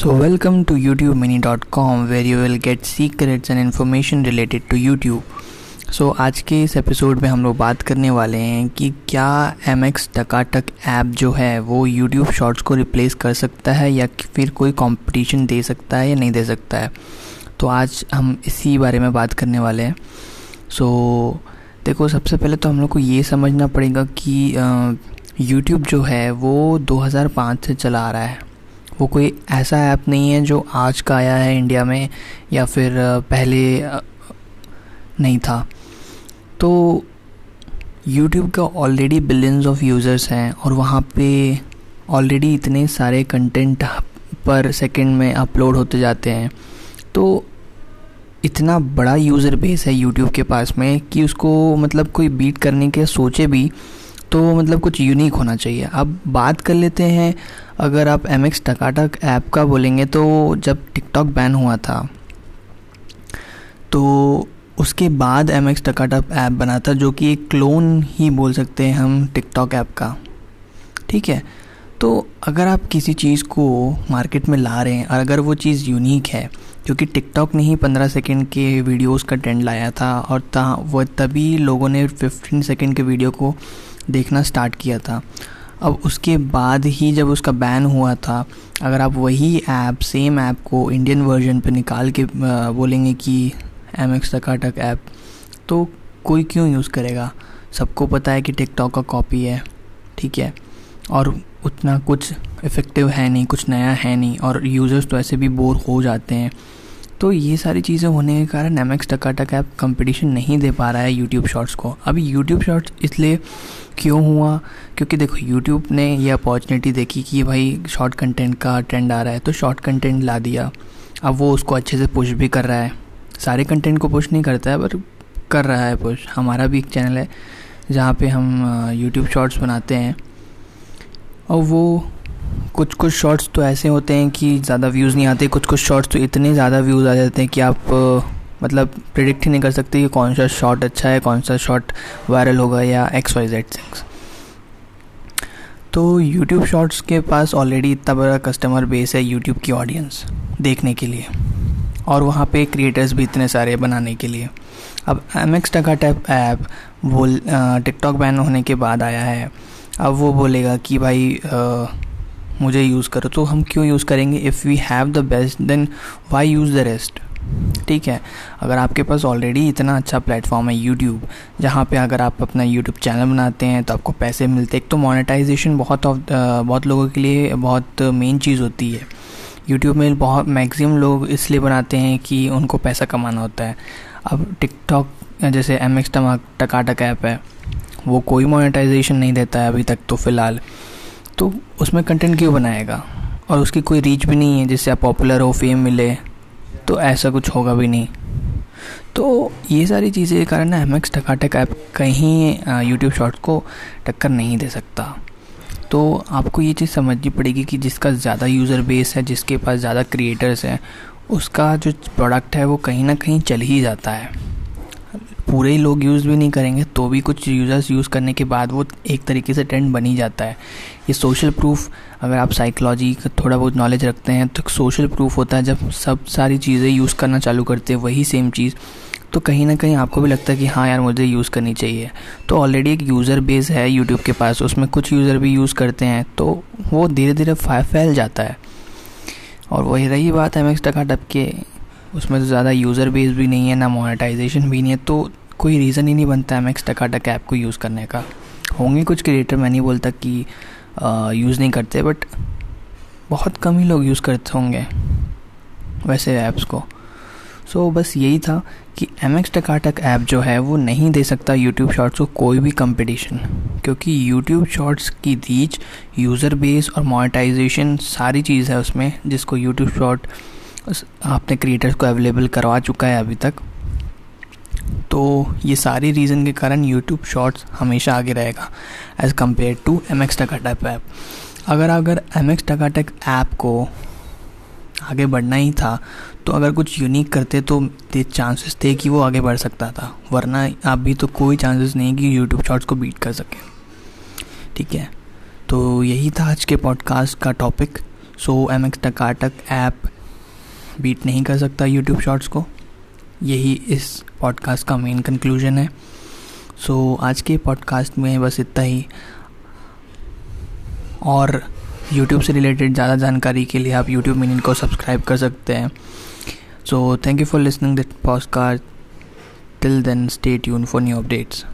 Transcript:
So, welcome to YouTubeMini.com where you will get secrets and information related to YouTube. So so, आज के इस episode में हम लोग बात करने वाले हैं कि क्या एम एक्स टकाटक ऐप जो है वो यूट्यूब शॉर्ट्स को रिप्लेस कर सकता है या फिर कोई कंपटीशन दे सकता है या नहीं दे सकता है। तो आज हम इसी बारे में बात करने वाले हैं। सो so, देखो सबसे पहले तो हम लोग को ये समझना पड़ेगा कि यूट्यूब जो है वो 2005 से चला आ रहा है। वो कोई ऐसा ऐप नहीं है जो आज का आया है इंडिया में या फिर पहले नहीं था। तो यूट्यूब का ऑलरेडी बिलियंस ऑफ़ यूज़र्स हैं और वहाँ पे ऑलरेडी इतने सारे कंटेंट पर सेकंड में अपलोड होते जाते हैं। तो इतना बड़ा यूज़र बेस है यूट्यूब के पास में कि उसको मतलब कोई बीट करने के सोचे भी तो मतलब कुछ यूनिक होना चाहिए। अब बात कर लेते हैं, अगर आप एम एक्स टकाटक ऐप का बोलेंगे तो जब टिकटॉक बैन हुआ था तो उसके बाद एम एक्स टकाटक ऐप बना था, जो कि एक क्लोन ही बोल सकते हैं हम टिकटॉक ऐप का। ठीक है? तो अगर आप किसी चीज़ को मार्केट में ला रहे हैं, और अगर वो चीज़ यूनिक है क्योंकि टिकटॉक ने ही पंद्रह सेकेंड के वीडियोस का ट्रेंड लाया था, और ता, वो तभी लोगों ने फिफ्टीन सेकेंड के वीडियो को देखना स्टार्ट किया था। अब उसके बाद ही जब उसका बैन हुआ था, अगर आप वही ऐप सेम ऐप को इंडियन वर्जन पे निकाल के बोलेंगे कि एम एक्स टकाटक ऐप तो कोई क्यों यूज़ करेगा? सबको पता है कि टिकटॉक का कॉपी है, ठीक है? और उतना कुछ इफ़ेक्टिव है नहीं, कुछ नया है नहीं, और यूज़र्स तो ऐसे भी बोर हो जाते हैं। तो ये सारी चीज़ें होने के कारण M X Takatak app competition नहीं दे पा रहा है यूट्यूब शॉर्ट्स को। अभी यूट्यूब शॉर्ट्स इसलिए क्यों हुआ? क्योंकि देखो यूट्यूब ने ये अपॉर्चुनिटी देखी कि भाई शॉर्ट कंटेंट का ट्रेंड आ रहा है तो शॉर्ट कंटेंट ला दिया। अब वो उसको अच्छे से पुश भी कर रहा है। सारे कंटेंट को पुश नहीं करता है, पर कर रहा है पुश हमारा भी एक चैनल है, जहाँ पे हम यूट्यूब शॉर्ट्स बनाते हैं। और वो कुछ कुछ शॉर्ट्स तो ऐसे होते हैं कि ज़्यादा व्यूज़ नहीं आते कुछ कुछ शॉर्ट्स तो इतने ज़्यादा व्यूज़ आ जाते हैं कि आप मतलब प्रिडिक्ट ही नहीं कर सकते कि कौन सा शॉट अच्छा है कौन सा शॉट वायरल होगा या एक्स वाई जेड सिक्स तो यूट्यूब शॉर्ट्स के पास ऑलरेडी इतना बड़ा कस्टमर बेस है यूट्यूब की ऑडियंस देखने के लिए और वहाँ पे क्रिएटर्स भी इतने सारे बनाने के लिए। अब M X Takatak app वो टिकटॉक बैन होने के बाद आया है। अब वो बोलेगा कि भाई आ, मुझे यूज़ करो। तो हम क्यों यूज़ करेंगे? If we have the best then why use the rest ठीक है? अगर आपके पास ऑलरेडी इतना अच्छा प्लेटफॉर्म है यूट्यूब जहाँ पे अगर आप अपना यूट्यूब चैनल बनाते हैं तो आपको पैसे मिलते हैं। एक तो मोनेटाइजेशन बहुत ऑफ़ बहुत लोगों के लिए बहुत मेन चीज़ होती है। यूट्यूब में बहुत मैक्सिमम लोग इसलिए बनाते हैं कि उनको पैसा कमाना होता है। अब टिकटॉक जैसे एम एक्स टकाटक ऐप है, वो कोई मोनेटाइजेशन नहीं देता है अभी तक तो फ़िलहाल। तो उसमें कंटेंट क्यों बनाएगा? और उसकी कोई रीच भी नहीं है, जिससे आप पॉपुलर हो फेम मिले। तो ऐसा कुछ होगा भी नहीं। तो ये सारी चीज़ें के कारण ना एम एक्स टकाटक ऐप कहीं यूट्यूब शॉर्ट्स को टक्कर नहीं दे सकता। तो आपको ये चीज़ समझनी पड़ेगी कि जिसका ज़्यादा यूज़र बेस है, जिसके पास ज़्यादा क्रिएटर्स हैं, उसका जो प्रोडक्ट है वो कहीं ना कहीं चल ही जाता है। पूरे ही लोग यूज़ भी नहीं करेंगे तो भी कुछ यूज़र्स यूज़ करने के बाद वो एक तरीके से ट्रेंड बन ही जाता है। ये सोशल प्रूफ अगर आप साइकोलॉजी का थोड़ा बहुत नॉलेज रखते हैं तो सोशल प्रूफ होता है जब सब सारी चीज़ें यूज़ करना चालू करते हैं, वही सेम चीज़। तो कहीं ना कहीं आपको भी लगता है कि हाँ यार, मुझे यूज़ करनी चाहिए। तो ऑलरेडी एक यूज़र बेस है यूट्यूब के पास, उसमें कुछ यूज़र भी यूज़ करते हैं तो वो धीरे धीरे फैल जाता है। और वही रही बात है एम एक्स टका के, उसमें तो ज़्यादा यूज़र बेस भी नहीं है, ना मोनेटाइजेशन भी नहीं है तो कोई रीज़न ही नहीं बनता एम एक्स टका ऐप को यूज़ करने का। होंगे कुछ क्रिएटर मैं नहीं बोलता कि यूज़ नहीं करते बट बहुत कम ही लोग यूज़ करते होंगे वैसे ऐप्स को। सो so, बस यही था कि एम एक्स टकाटक ऐप जो है वो नहीं दे सकता यूट्यूब शॉर्ट्स को कोई भी कंपटीशन क्योंकि यूट्यूब शॉर्ट्स की रीच यूज़र बेस और मोनेटाइजेशन सारी चीज़ है उसमें जिसको यूट्यूब शॉर्ट आपने क्रिएटर्स को अवेलेबल करवा चुका है अभी तक। तो ये सारी रीज़न के कारण यूट्यूब शॉर्ट्स हमेशा आगे रहेगा as compare to M X Takatak app अगर अगर एम एक्स टकाटक ऐप को आगे बढ़ना ही था तो अगर कुछ यूनिक करते तो चांसेस थे कि वो आगे बढ़ सकता था, वरना अभी तो कोई चांसेस नहीं कि यूट्यूब शॉर्ट्स को बीट कर सके। ठीक है? तो यही था आज के पॉडकास्ट का topic so M X Takatak app beat नहीं कर सकता यूट्यूब शॉर्ट्स को। यही इस पॉडकास्ट का मेन कंक्लूजन है। सो so, आज के पॉडकास्ट में बस इतना ही। और यूट्यूब से रिलेटेड ज़्यादा जानकारी के लिए आप यूट्यूब मीनिंग को सब्सक्राइब कर सकते हैं। So thank you for listening this podcast till then stay tune for new updates